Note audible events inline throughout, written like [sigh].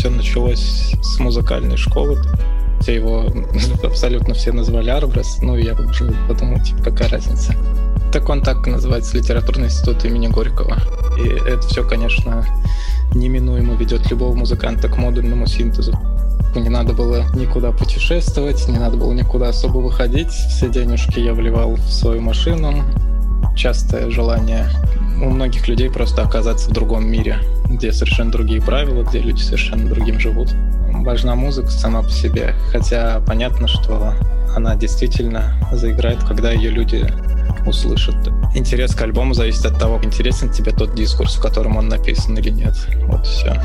все началось с музыкальной школы. Все его [laughs] абсолютно все назвали Арбрес, ну я уже подумал, типа, какая разница. Так он так называется, литературный институт имени Горького. И это все, конечно, неминуемо ведет любого музыканта к модульному синтезу. Не надо было никуда путешествовать, не надо было никуда особо выходить. Все денежки я вливал в свою машину. Частое желание у многих людей просто оказаться в другом мире, где совершенно другие правила, где люди совершенно другим живут. Важна музыка сама по себе, хотя понятно, что она действительно заиграет, когда ее люди услышат. Интерес к альбому зависит от того, интересен тебе тот дискурс, в котором он написан или нет. Вот все.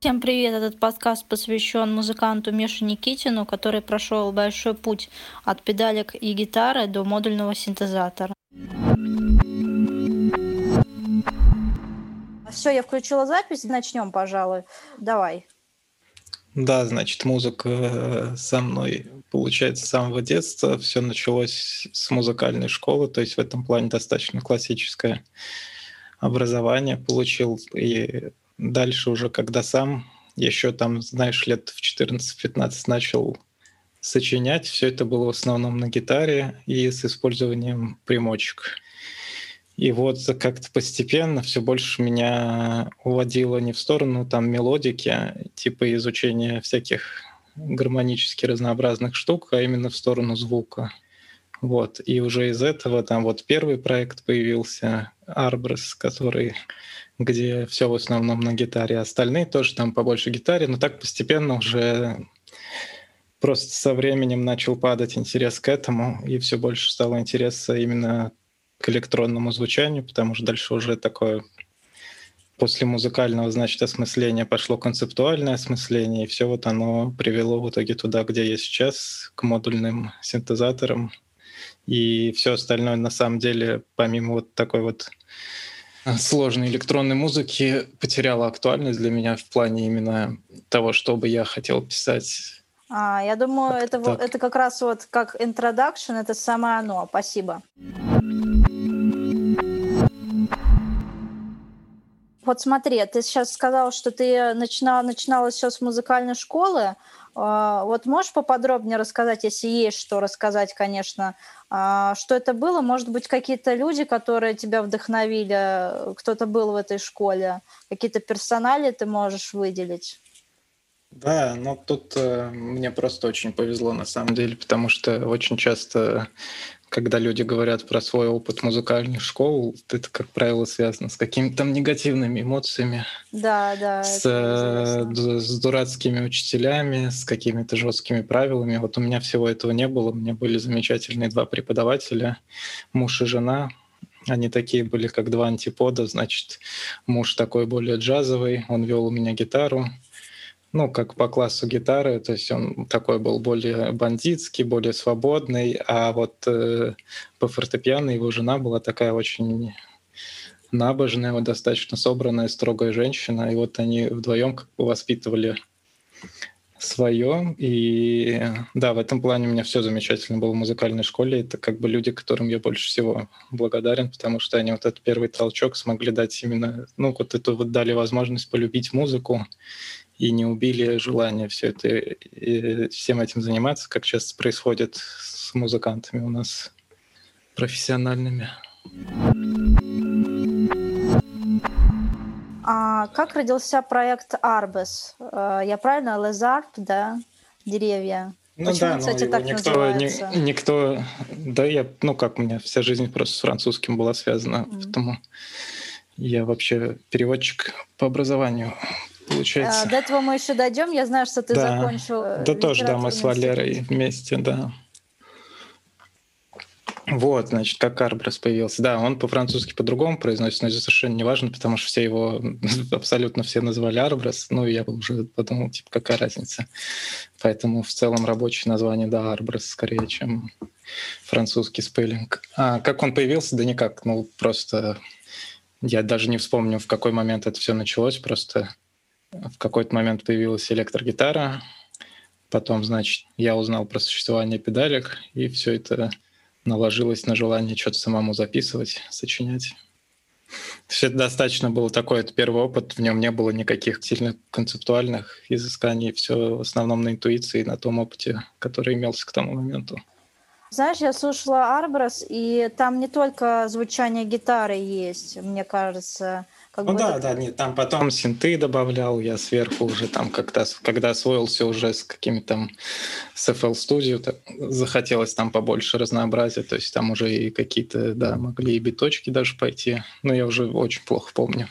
Всем привет! Этот подкаст посвящен музыканту Мише Никитину, который прошел большой путь от педалек и гитары до модульного синтезатора. Все, я включила запись, начнем, пожалуй. Давай. Да, значит, музыка э, со мной, получается, с самого детства. Все началось с музыкальной школы, то есть в этом плане достаточно классическое образование получил. И дальше уже, когда сам еще там, знаешь, лет в 14-15 начал сочинять, все это было в основном на гитаре и с использованием примочек. И вот как-то постепенно все больше меня уводило не в сторону там мелодики, типа изучения всяких гармонически разнообразных штук, а именно в сторону звука. Вот. И уже из этого там вот первый проект появился, Арбрес, который где все в основном на гитаре, остальные тоже там побольше гитаре, но так постепенно уже просто со временем начал падать интерес к этому, и все больше стало интереса именно к электронному звучанию, потому что дальше уже такое после музыкального, значит, осмысления пошло концептуальное осмысление, и все вот оно привело в итоге туда, где я сейчас, к модульным синтезаторам. И все остальное, на самом деле, помимо вот такой вот сложной электронной музыки, потеряло актуальность для меня в плане именно того, что бы я хотел писать. А, я думаю, это, это как раз вот как introduction, это самое оно. Спасибо. Вот смотри, ты сейчас сказал, что ты начинала, начинала все с музыкальной школы. А, вот можешь поподробнее рассказать, если есть что рассказать, конечно, а, что это было? Может быть, какие-то люди, которые тебя вдохновили, кто-то был в этой школе, какие-то персонали ты можешь выделить? Да, но тут э, мне просто очень повезло на самом деле, потому что очень часто когда люди говорят про свой опыт музыкальных школ, это, как правило, связано с какими-то там негативными эмоциями. Да, да. С, э, с дурацкими учителями, с какими-то жесткими правилами. Вот у меня всего этого не было. У меня были замечательные два преподавателя, муж и жена. Они такие были, как два антипода. Значит, муж такой более джазовый, он вел у меня гитару ну, как по классу гитары, то есть он такой был более бандитский, более свободный, а вот э, по фортепиано его жена была такая очень набожная, вот достаточно собранная, строгая женщина, и вот они вдвоем как бы воспитывали свое. И да, в этом плане у меня все замечательно было в музыкальной школе. Это как бы люди, которым я больше всего благодарен, потому что они вот этот первый толчок смогли дать именно, ну, вот эту вот дали возможность полюбить музыку и не убили желание все это, всем этим заниматься, как часто происходит с музыкантами у нас профессиональными. А как родился проект Арбес? Э, я правильно? Лезард, да? Деревья. Ну Почему, да, кстати, так никто, называется? Ни, никто, да, я, ну как у меня вся жизнь просто с французским была связана, mm. поэтому я вообще переводчик по образованию получается. А, до этого мы еще дойдем. Я знаю, что ты да. закончил. Э, да тоже, да, мы с Валерой вместе, да. Вот, значит, как Арбрес появился. Да, он по-французски по-другому произносится, но это совершенно не важно, потому что все его, [laughs] абсолютно все назвали Арбрес. Ну, я уже подумал, типа, какая разница. Поэтому в целом рабочее название, да, Арбрес скорее, чем французский спеллинг. А как он появился? Да никак, ну, просто я даже не вспомню, в какой момент это все началось, просто в какой-то момент появилась электрогитара, потом, значит, я узнал про существование педалек, и все это наложилось на желание что-то самому записывать, сочинять. Все это достаточно был такой это первый опыт, в нем не было никаких сильно концептуальных изысканий, все в основном на интуиции, на том опыте, который имелся к тому моменту. Знаешь, я слушала Арброс, и там не только звучание гитары есть, мне кажется. Как ну да, это... да, нет, там потом синты добавлял, я сверху уже там, когда, когда освоился уже с какими-то с FL Studio, захотелось там побольше разнообразия, то есть там уже и какие-то, да, могли и биточки даже пойти, но я уже очень плохо помню.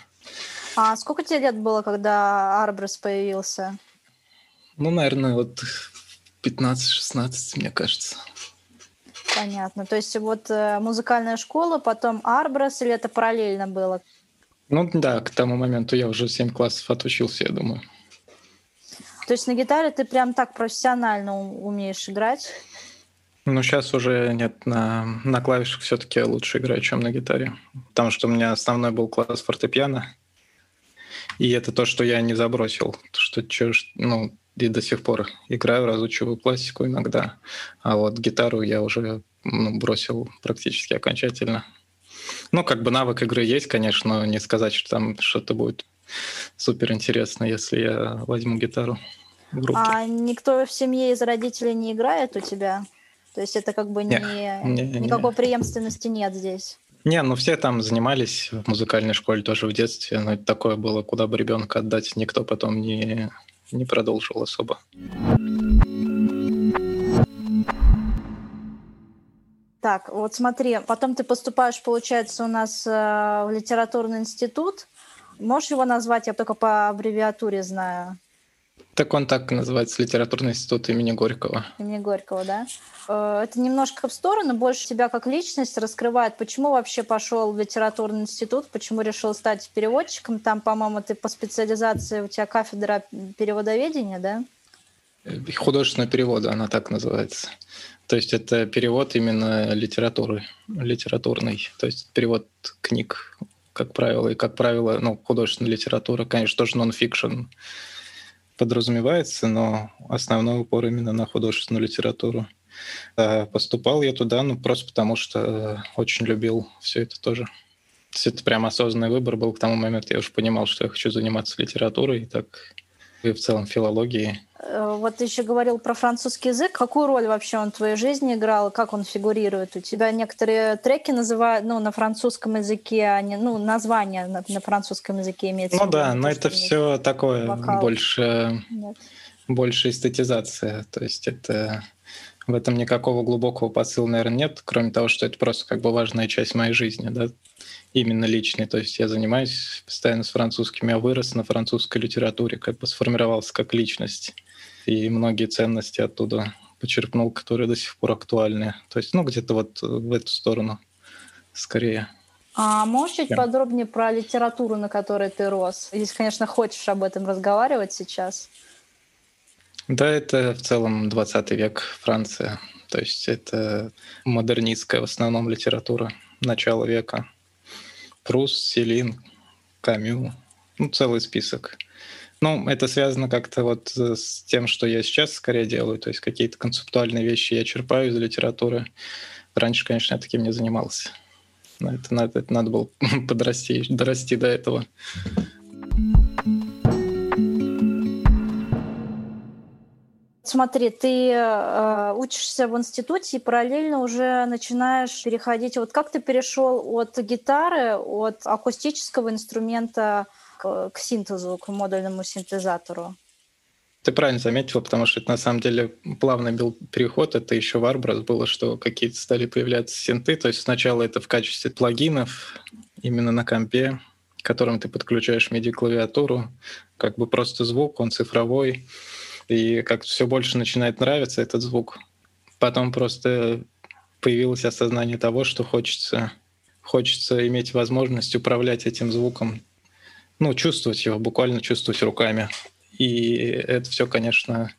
А сколько тебе лет было, когда Арброс появился? Ну, наверное, вот 15-16, мне кажется. Понятно. То есть вот э, музыкальная школа, потом Арброс, или это параллельно было? Ну да, к тому моменту я уже 7 классов отучился, я думаю. То есть на гитаре ты прям так профессионально умеешь играть? Ну, сейчас уже нет, на, на клавишах все-таки лучше играю, чем на гитаре. Потому что у меня основной был класс фортепиано. И это то, что я не забросил. Что, ну, и до сих пор играю, разучиваю классику иногда. А вот гитару я уже ну, бросил практически окончательно. Ну, как бы навык игры есть, конечно, но не сказать, что там что-то будет супер интересно, если я возьму гитару в руки. А никто в семье из родителей не играет у тебя? То есть это как бы не, не, не никакой не. преемственности нет здесь? Не, ну все там занимались в музыкальной школе тоже в детстве, но это такое было, куда бы ребенка отдать, никто потом не, не продолжил особо. Так, вот смотри, потом ты поступаешь, получается, у нас э, в литературный институт. Можешь его назвать? Я только по аббревиатуре знаю. Так он так называется, литературный институт имени Горького. Имени Горького, да? Э, это немножко в сторону, больше тебя как личность раскрывает. Почему вообще пошел в литературный институт? Почему решил стать переводчиком? Там, по-моему, ты по специализации, у тебя кафедра переводоведения, да? Художественного перевода, она так называется. То есть это перевод именно литературы, литературный. То есть перевод книг, как правило, и, как правило, ну, художественная литература, конечно, тоже нон-фикшн подразумевается, но основной упор именно на художественную литературу. А поступал я туда, ну, просто потому что очень любил все это тоже. То есть это прям осознанный выбор был к тому моменту. Я уже понимал, что я хочу заниматься литературой, и так и в целом филологией. Э, вот ты еще говорил про французский язык. Какую роль вообще он в твоей жизни играл? Как он фигурирует? У тебя некоторые треки называют ну, на французском языке, а не, ну, название на, на французском языке имеется. Ну да, но это все такое вокал. больше, Нет. больше эстетизация. То есть это в этом никакого глубокого посыла, наверное, нет, кроме того, что это просто как бы важная часть моей жизни, да, именно личный. То есть я занимаюсь постоянно с французским, я вырос на французской литературе, как бы сформировался как личность и многие ценности оттуда почерпнул, которые до сих пор актуальны. То есть, ну, где-то вот в эту сторону скорее. А можешь чуть yeah. подробнее про литературу, на которой ты рос? Если, конечно, хочешь об этом разговаривать сейчас. Да, это в целом 20 век Франция. То есть это модернистская в основном литература начала века. Прус, Селин, Камю, ну, целый список. Ну, это связано как-то вот с тем, что я сейчас скорее делаю, то есть какие-то концептуальные вещи я черпаю из литературы. Раньше, конечно, я таким не занимался. Но это это надо было [laughs] подрасти, дорасти до этого. Смотри, ты э, учишься в институте и параллельно уже начинаешь переходить. Вот как ты перешел от гитары, от акустического инструмента к, к синтезу, к модульному синтезатору. Ты правильно заметила, потому что это на самом деле плавный был переход. Это еще в Arbrus было, что какие-то стали появляться синты. То есть сначала это в качестве плагинов именно на компе, к которым ты подключаешь MIDI-клавиатуру, как бы просто звук, он цифровой, и как все больше начинает нравиться этот звук. Потом просто появилось осознание того, что хочется, хочется иметь возможность управлять этим звуком ну, чувствовать его, буквально чувствовать руками. И это все, конечно,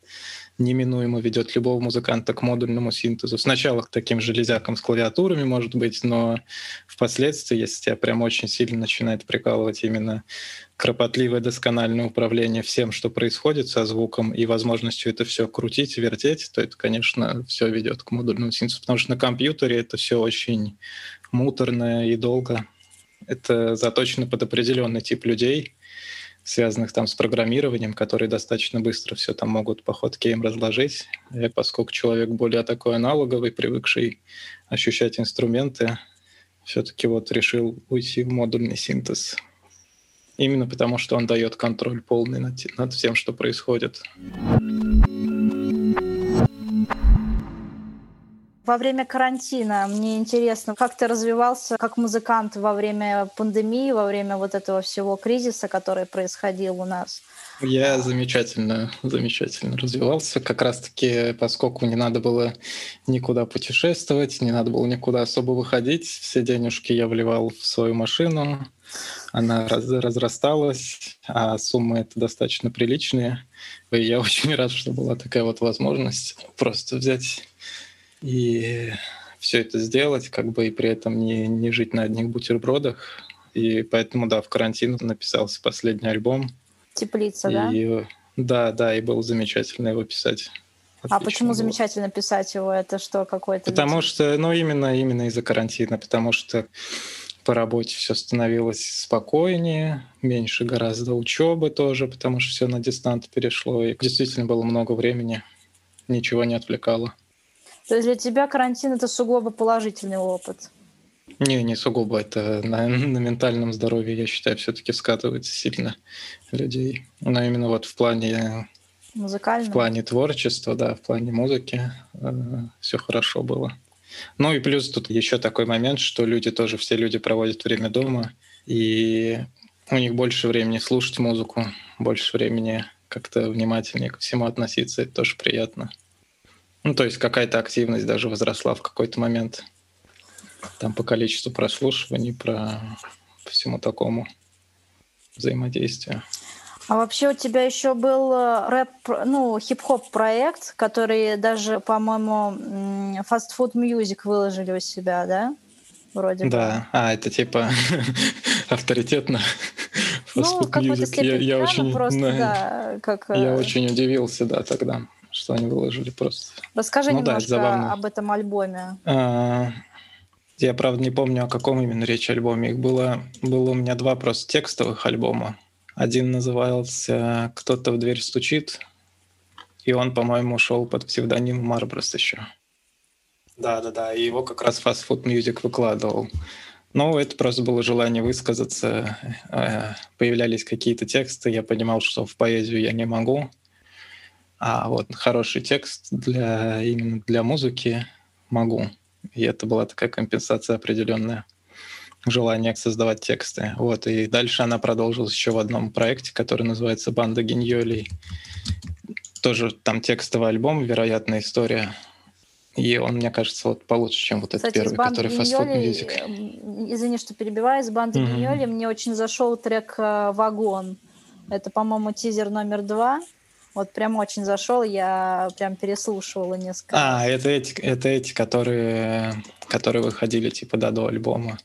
неминуемо ведет любого музыканта к модульному синтезу. Сначала к таким железякам с клавиатурами, может быть, но впоследствии, если тебя прям очень сильно начинает прикалывать именно кропотливое доскональное управление всем, что происходит со звуком и возможностью это все крутить, вертеть, то это, конечно, все ведет к модульному синтезу, потому что на компьютере это все очень муторно и долго. Это заточено под определенный тип людей, связанных там с программированием, которые достаточно быстро все там могут по ходке им разложить. И поскольку человек более такой аналоговый, привыкший ощущать инструменты, все-таки вот решил уйти в модульный синтез. Именно потому, что он дает контроль полный над, над всем, что происходит. Во время карантина мне интересно, как ты развивался как музыкант во время пандемии, во время вот этого всего кризиса, который происходил у нас? Я замечательно, замечательно развивался. Как раз-таки, поскольку не надо было никуда путешествовать, не надо было никуда особо выходить, все денежки я вливал в свою машину, она раз, разрасталась, а суммы это достаточно приличные. И я [laughs] очень рад, что была такая вот возможность просто взять и все это сделать, как бы и при этом не, не жить на одних бутербродах. И поэтому, да, в карантин написался последний альбом. Теплица, и, да? Да, да, и было замечательно его писать. Отлично а почему было. замечательно писать его? Это что, какой-то... Потому что, ну, именно, именно из-за карантина, потому что по работе все становилось спокойнее, меньше гораздо учебы тоже, потому что все на дистант перешло, и действительно было много времени, ничего не отвлекало. То есть для тебя карантин это сугубо положительный опыт? Не, не сугубо. Это на, на ментальном здоровье, я считаю, все-таки скатывается сильно людей. Но именно вот в плане Музыкального? В плане творчества, да, в плане музыки э, все хорошо было. Ну и плюс тут еще такой момент, что люди тоже, все люди проводят время дома, и у них больше времени слушать музыку, больше времени как-то внимательнее ко всему относиться, это тоже приятно. Ну, то есть какая-то активность даже возросла в какой-то момент. Там по количеству прослушиваний, про по всему такому взаимодействию. А вообще у тебя еще был э, рэп, ну, хип-хоп проект, который даже, по-моему, Fast Food Music выложили у себя, да? Вроде да, бы. а, это типа [laughs] авторитетно. Ну, Music. Я, я очень, просто, да, да, как... Я э, очень удивился, да, тогда что они выложили просто. Расскажи ну, немножко да, об этом альбоме. А, я, правда, не помню, о каком именно речь альбоме. Их было, было у меня два просто текстовых альбома. Один назывался «Кто-то в дверь стучит», и он, по-моему, шел под псевдоним Марброс еще. Да-да-да, и его как раз Fast Food Music выкладывал. Ну, это просто было желание высказаться. Э, появлялись какие-то тексты, я понимал, что в поэзию я не могу, а вот хороший текст для именно для музыки могу. И это была такая компенсация определенная желание создавать тексты. Вот, и дальше она продолжилась еще в одном проекте, который называется «Банда геньолей». Тоже там текстовый альбом, вероятная история. И он, мне кажется, вот получше, чем вот Кстати, этот первый, который Fast Food Music. Э, извини, что перебиваю, с банды mm-hmm. Мне очень зашел трек э, «Вагон». Это, по-моему, тизер номер два. Вот прям очень зашел, я прям переслушивала несколько. А, это эти, это эти, которые, которые выходили типа да, до альбома.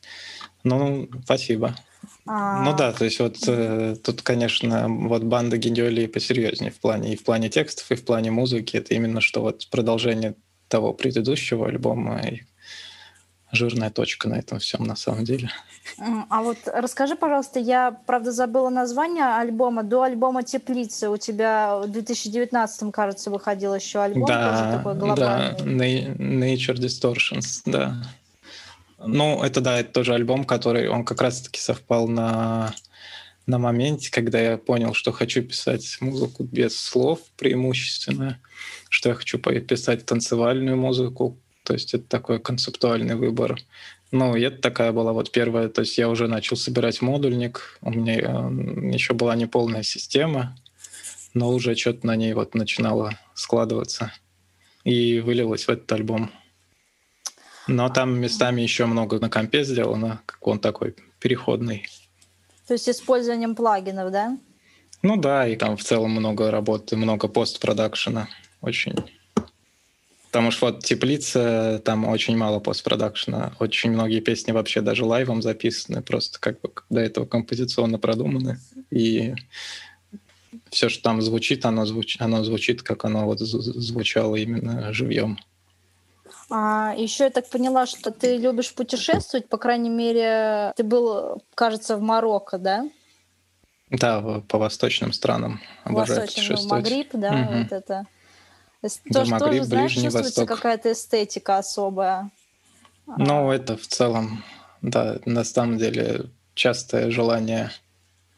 Ну, спасибо. А... Ну да, то есть вот э, тут, конечно, вот банда Гендиоли посерьезнее в плане и в плане текстов, и в плане музыки. Это именно что вот продолжение того предыдущего альбома и жирная точка на этом всем на самом деле. А вот расскажи, пожалуйста, я, правда, забыла название альбома. До альбома «Теплицы» у тебя в 2019, кажется, выходил еще альбом, да, тоже такой глобальный. Да, Nature Distortions, да. Ну, это да, это тоже альбом, который, он как раз-таки совпал на, на моменте, когда я понял, что хочу писать музыку без слов преимущественно, что я хочу писать танцевальную музыку, то есть это такой концептуальный выбор. Ну, и это такая была вот первая, то есть я уже начал собирать модульник, у меня э, еще была не полная система, но уже что-то на ней вот начинало складываться и вылилось в этот альбом. Но там местами еще много на компе сделано, как он такой переходный. То есть использованием плагинов, да? Ну да, и там в целом много работы, много постпродакшена. Очень Потому что вот «Теплица», там очень мало постпродакшена. Очень многие песни вообще даже лайвом записаны, просто как бы до этого композиционно продуманы. И все, что там звучит, оно звучит, оно звучит, как оно вот звучало именно живьем. А еще я так поняла, что ты любишь путешествовать, по крайней мере, ты был, кажется, в Марокко, да? Да, по восточным странам. Обожаю Восточный ну, Магриб, да, угу. вот это. Тоже, Магриб, тоже, знаешь, чувствуется какая-то эстетика особая. Ну, это в целом, да, на самом деле частое желание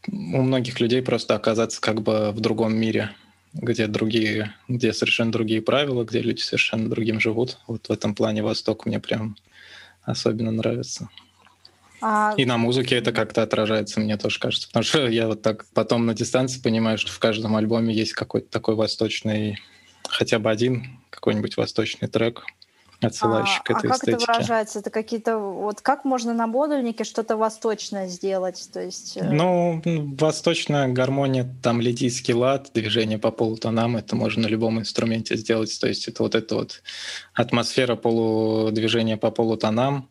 у многих людей просто оказаться как бы в другом мире, где другие, где совершенно другие правила, где люди совершенно другим живут. Вот в этом плане Восток мне прям особенно нравится. А, И на музыке это как-то отражается, мне тоже кажется. Потому что я вот так потом на дистанции понимаю, что в каждом альбоме есть какой-то такой восточный, хотя бы один какой-нибудь восточный трек, отсылающий а, к этой а как это эстетике. выражается? Это какие-то вот как можно на модульнике что-то восточное сделать? То есть э, Ну, м, восточная гармония, там лидийский лад, движение по полутонам, это можно на любом инструменте сделать. То есть это вот эта вот атмосфера полудвижения по полутонам.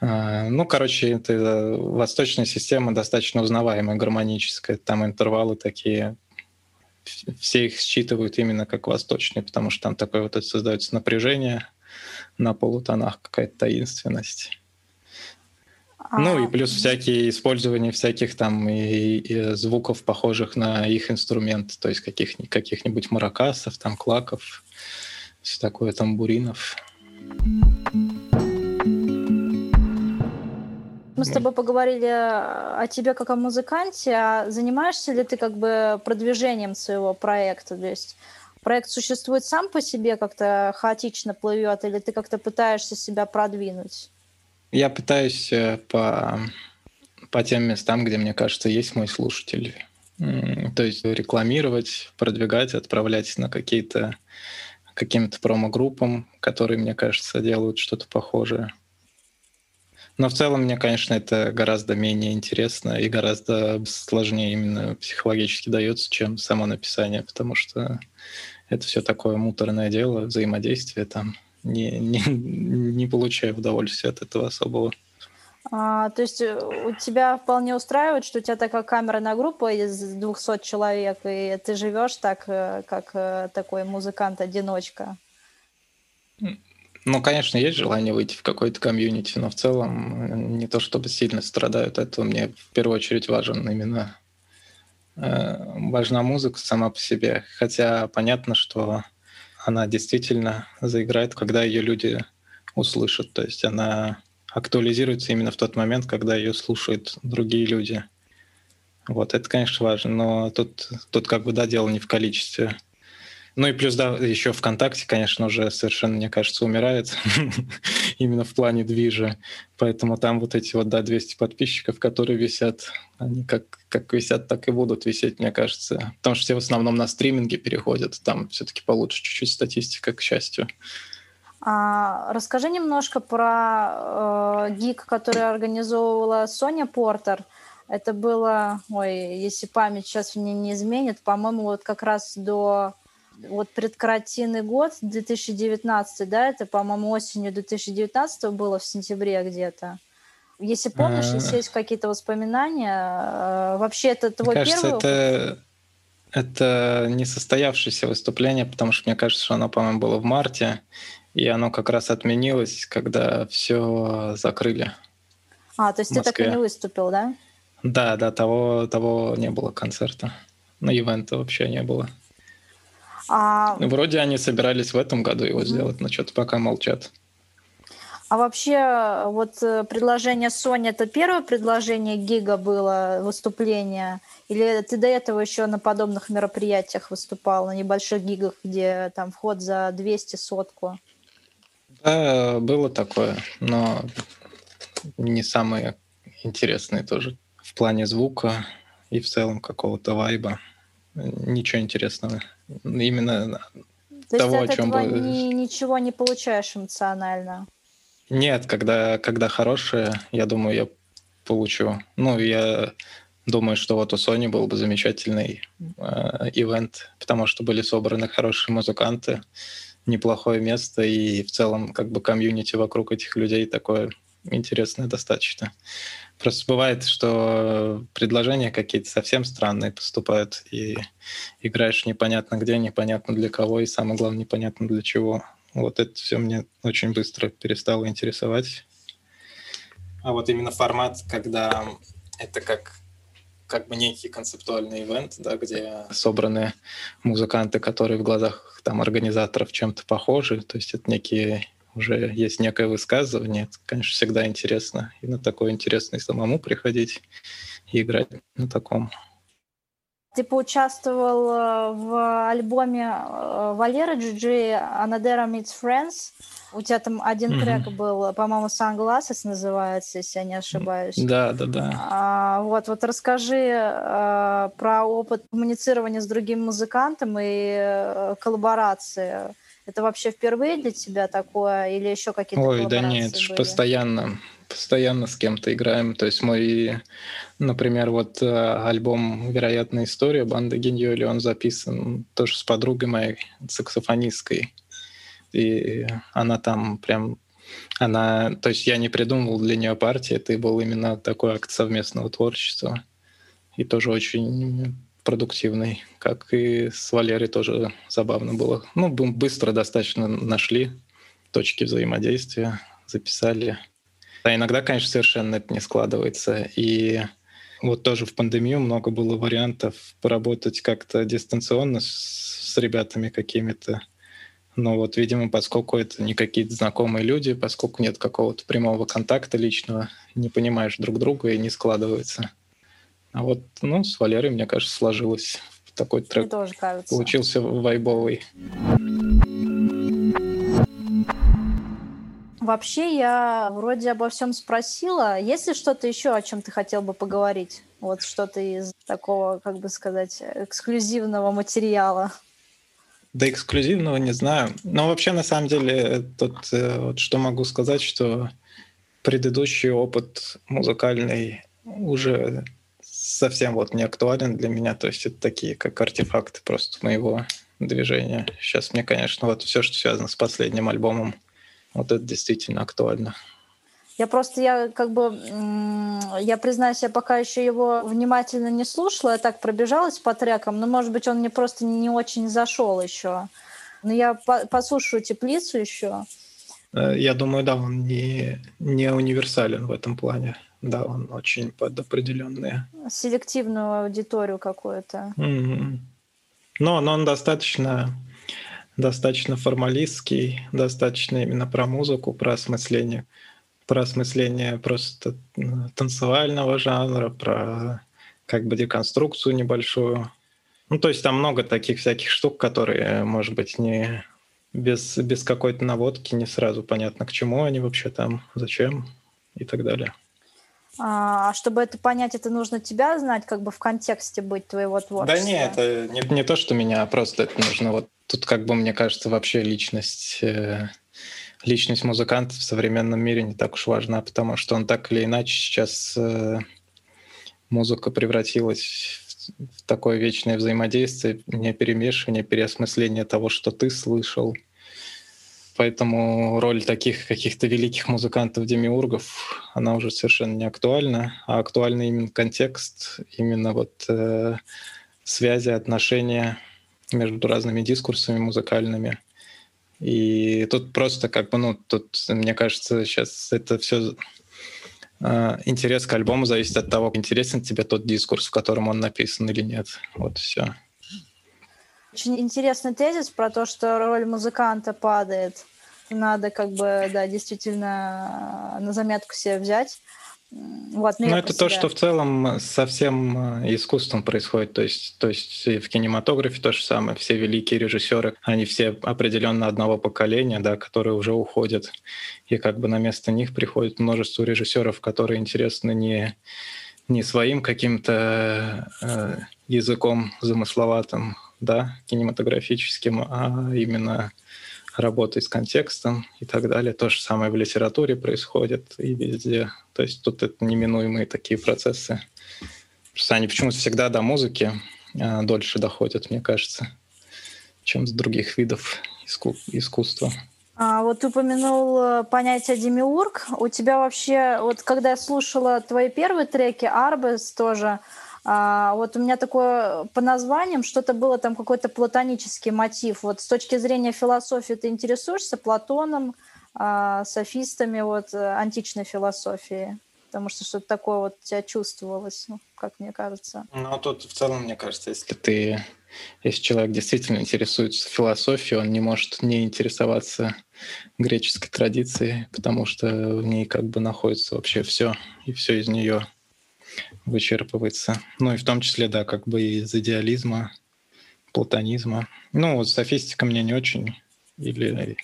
А, Ну, короче, это восточная система достаточно узнаваемая, гармоническая. Там интервалы такие, все их считывают именно как восточные, потому что там такое вот создается напряжение на полутонах, какая-то таинственность. Ну и а, плюс всякие использования всяких там и, и звуков, похожих на их инструмент, то есть каких, каких-нибудь маракасов, там клаков, все такое, тамбуринов. Мы с тобой поговорили о тебе как о музыканте, а занимаешься ли ты как бы продвижением своего проекта? То есть проект существует сам по себе, как-то хаотично плывет, или ты как-то пытаешься себя продвинуть? Я пытаюсь э, по, по тем местам, где, мне кажется, есть мой слушатель. То есть рекламировать, продвигать, отправлять на какие-то каким-то промо-группам, которые, мне кажется, делают что-то похожее. Но в целом мне, конечно, это гораздо менее интересно и гораздо сложнее именно психологически дается, чем само написание, потому что это все такое муторное дело, взаимодействие там. Не, не, не получаю удовольствия от этого особого. А, то есть э, у тебя вполне устраивает, что у тебя такая камерная группа из 200 человек, и ты живешь так, э, как э, такой музыкант-одиночка? Ну, конечно, есть желание выйти в какой-то комьюнити, но в целом э, не то чтобы сильно страдают этого. Мне в первую очередь важен именно э, важна музыка сама по себе. Хотя понятно, что она действительно заиграет, когда ее люди услышат. То есть она актуализируется именно в тот момент, когда ее слушают другие люди. Вот, это, конечно, важно, но тут, тут как бы, да, дело не в количестве. Ну и плюс, да, еще ВКонтакте, конечно, уже совершенно, мне кажется, умирает [laughs] именно в плане движа. Поэтому там вот эти вот, да, 200 подписчиков, которые висят, они как, как висят, так и будут висеть, мне кажется. Потому что все в основном на стриминге переходят. Там все-таки получше чуть-чуть статистика, к счастью. А, расскажи немножко про э, гик, который организовывала Соня Портер. Это было, ой, если память сейчас мне не изменит, по-моему, вот как раз до вот предкарантинный год, 2019, да, это, по-моему, осенью 2019 было в сентябре где-то. Если помнишь, если есть какие-то воспоминания, э, вообще это твой Мне кажется, первый... это, это несостоявшееся выступление, потому что мне кажется, что оно, по-моему, было в марте, и оно как раз отменилось, когда все закрыли. А, то есть ты так и не выступил, да? Да, да, того, того не было концерта. На ивента вообще не было. А, Вроде они собирались в этом году его сделать, но что-то пока молчат. а вообще вот э, предложение Сони, это первое предложение Гига было, выступление? Или ты до этого еще на подобных мероприятиях выступал, на небольших гигах, где там вход за 200 сотку? Да, было такое, но не самые интересные тоже в плане звука и в целом какого-то вайба. Ничего интересного. Именно То Того, о есть от чем этого бы- ни- ничего не получаешь эмоционально? нет, когда, когда хорошее, я думаю, я получу. Ну, я думаю, что вот у Sony был бы замечательный э, ивент, потому что были собраны хорошие музыканты, неплохое место, и в целом как бы комьюнити вокруг этих людей такое интересное достаточно. Просто бывает, что предложения какие-то совсем странные поступают, и играешь непонятно где, непонятно для кого, и самое главное, непонятно для чего. Вот это все мне очень быстро перестало интересовать. А вот именно формат, когда это как как бы некий концептуальный ивент, да, где собраны музыканты, которые в глазах там организаторов чем-то похожи, то есть это некие уже есть некое высказывание, это, конечно, всегда интересно. И на такое интересно и самому приходить и играть на таком. Ты поучаствовал э, в альбоме э, Валеры Джиджи «Anadera Meets Friends». У тебя там один mm-hmm. трек был, по-моему, «Sunglasses» называется, если я не ошибаюсь. Да, да, да. А, вот, вот расскажи а, про опыт коммуницирования с другим музыкантом и коллаборации. Это вообще впервые для тебя такое или еще какие-то Ой, да нет, же постоянно постоянно с кем-то играем. То есть мой, например, вот э, альбом «Вероятная история» банды Геньоли, он записан тоже с подругой моей, саксофонисткой. И она там прям она, то есть я не придумывал для нее партии, это был именно такой акт совместного творчества. И тоже очень продуктивный, как и с Валерой тоже забавно было. Ну, быстро достаточно нашли точки взаимодействия, записали. А иногда, конечно, совершенно это не складывается. И вот тоже в пандемию много было вариантов поработать как-то дистанционно с, с ребятами какими-то. Но вот, видимо, поскольку это не какие-то знакомые люди, поскольку нет какого-то прямого контакта личного, не понимаешь друг друга и не складывается. А вот, ну, с Валерой, мне кажется, сложилось такой трек. Мне тоже кажется. Получился вайбовый. Вообще я вроде обо всем спросила. Есть ли что-то еще, о чем ты хотел бы поговорить? Вот что-то из такого, как бы сказать, эксклюзивного материала. Да эксклюзивного не знаю. Но вообще, на самом деле, тут э, вот что могу сказать, что предыдущий опыт музыкальный уже совсем вот не актуален для меня. То есть это такие как артефакты просто моего движения. Сейчас мне, конечно, вот все, что связано с последним альбомом, вот это действительно актуально. Я просто, я как бы, я признаюсь, я пока еще его внимательно не слушала, я так пробежалась по трекам, но, может быть, он мне просто не очень зашел еще. Но я по послушаю теплицу еще. Э, я думаю, да, он не, не универсален в этом плане. Да, он очень под определенные. Селективную аудиторию какую-то. Mm-hmm. Но, но он достаточно достаточно формалистский, достаточно именно про музыку, про осмысление, про осмысление просто танцевального жанра, про как бы деконструкцию небольшую. Ну, то есть там много таких всяких штук, которые, может быть, не без, без какой-то наводки не сразу понятно, к чему они вообще там, зачем и так далее. А чтобы это понять, это нужно тебя знать, как бы в контексте быть твоего творчества? Да нет, это не, не то, что меня, а просто это нужно. Вот тут, как бы, мне кажется, вообще личность, э, личность музыканта в современном мире не так уж важна, потому что он так или иначе сейчас э, музыка превратилась в такое вечное взаимодействие, не перемешивание, переосмысление того, что ты слышал — Поэтому роль таких каких-то великих музыкантов-демиургов, она уже совершенно не актуальна, а актуальный именно контекст, именно вот э, связи, отношения между разными дискурсами музыкальными. И тут просто как бы, ну, тут, мне кажется, сейчас это все э, интерес к альбому зависит от того, интересен тебе тот дискурс, в котором он написан или нет. Вот все. Очень интересный тезис про то, что роль музыканта падает. Надо как бы, да, действительно на заметку себе взять. Вот, ну, это то, что в целом со всем э, искусством происходит. То есть, то есть и в кинематографе то же самое. Все великие режиссеры, они все определенно одного поколения, да, которые уже уходят. И как бы на место них приходит множество режиссеров, которые интересны не, не своим каким-то э, языком замысловатым, да, кинематографическим, а именно работой с контекстом и так далее. То же самое в литературе происходит и везде. То есть тут это неминуемые такие процессы. Просто они почему-то всегда до музыки а, дольше доходят, мне кажется, чем с других видов иску- искусства. А, вот ты упомянул э, понятие демиург. У тебя вообще, вот когда я слушала твои первые треки, Арбес тоже, А, вот у меня такое по названиям что-то было там какой-то платонический мотив. Вот с точки зрения философии ты интересуешься Платоном, а, софистами вот э, античной философии? Потому что что-то такое вот тебя чувствовалось, ну, как мне кажется. Ну, тут в целом, мне кажется, если ты если человек действительно интересуется философией, он не может не интересоваться греческой традицией, потому что в ней как бы находится вообще все, и все из нее вычерпывается. Ну и в том числе, да, как бы из идеализма, платонизма. Ну, вот софистика мне не очень, или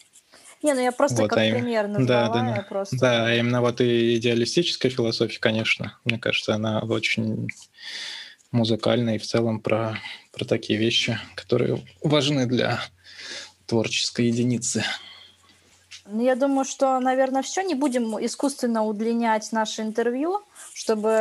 не, ну я просто вот, как а пример назвала, да, да, просто... Да, а именно вот и идеалистическая философия, конечно, мне кажется, она очень музыкальная и в целом про, про такие вещи, которые важны для творческой единицы. Ну, я думаю, что, наверное, все. Не будем искусственно удлинять наше интервью, чтобы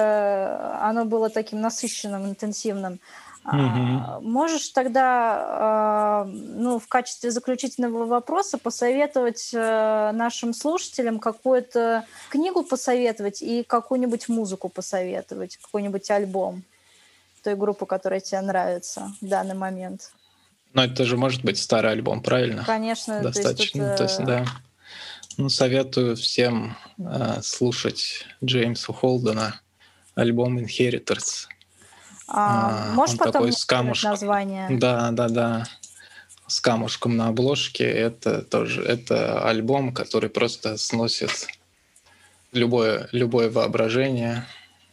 оно было таким насыщенным, интенсивным. Угу. Можешь тогда, а, ну, в качестве заключительного вопроса посоветовать э, нашим слушателям какую-то книгу посоветовать и какую-нибудь музыку посоветовать, какой-нибудь альбом той группы, которая тебе нравится в данный момент? Ну, это же может быть старый альбом, правильно? Конечно. Достаточно, то есть, это... то есть да. Ну, советую всем э, слушать Джеймса Холдена альбом Inheritors. А, а, можешь потом такой с камушком. название? Да, да, да. С камушком на обложке. Это тоже это альбом, который просто сносит любое, любое воображение.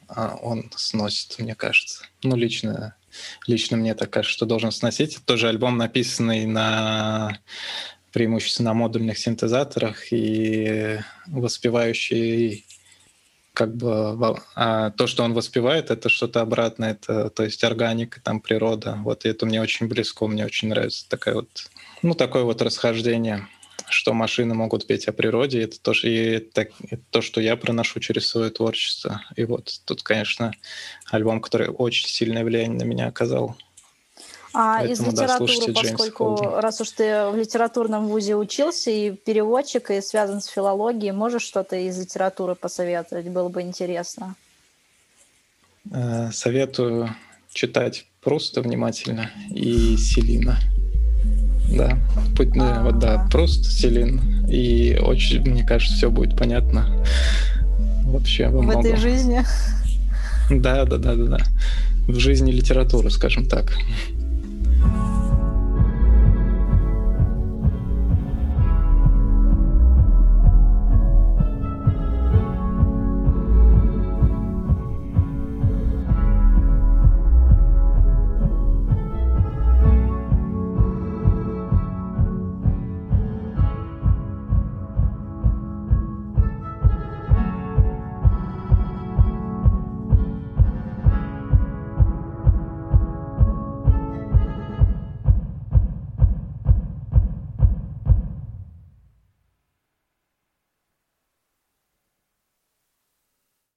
А он сносит, мне кажется. Ну, лично, лично мне так кажется, что должен сносить. Это тоже альбом, написанный на преимущественно на модульных синтезаторах и воспевающий как бы а то, что он воспевает, это что-то обратное, это то есть органика, там природа. Вот и это мне очень близко, мне очень нравится такая вот, ну такое вот расхождение, что машины могут петь о природе, это тоже и это, это то, что я проношу через свое творчество. И вот тут, конечно, альбом, который очень сильное влияние на меня оказал. А Поэтому, из литературы, да, поскольку раз уж ты в литературном вузе учился и переводчик, и связан с филологией, можешь что-то из литературы посоветовать? Было бы интересно. Э, советую читать просто внимательно и Селина. Да, путь, а вот да, просто Селин. И очень, мне кажется, все будет понятно. Вообще во В многом. этой жизни. Да, да, да, да, да. В жизни литературы, скажем так.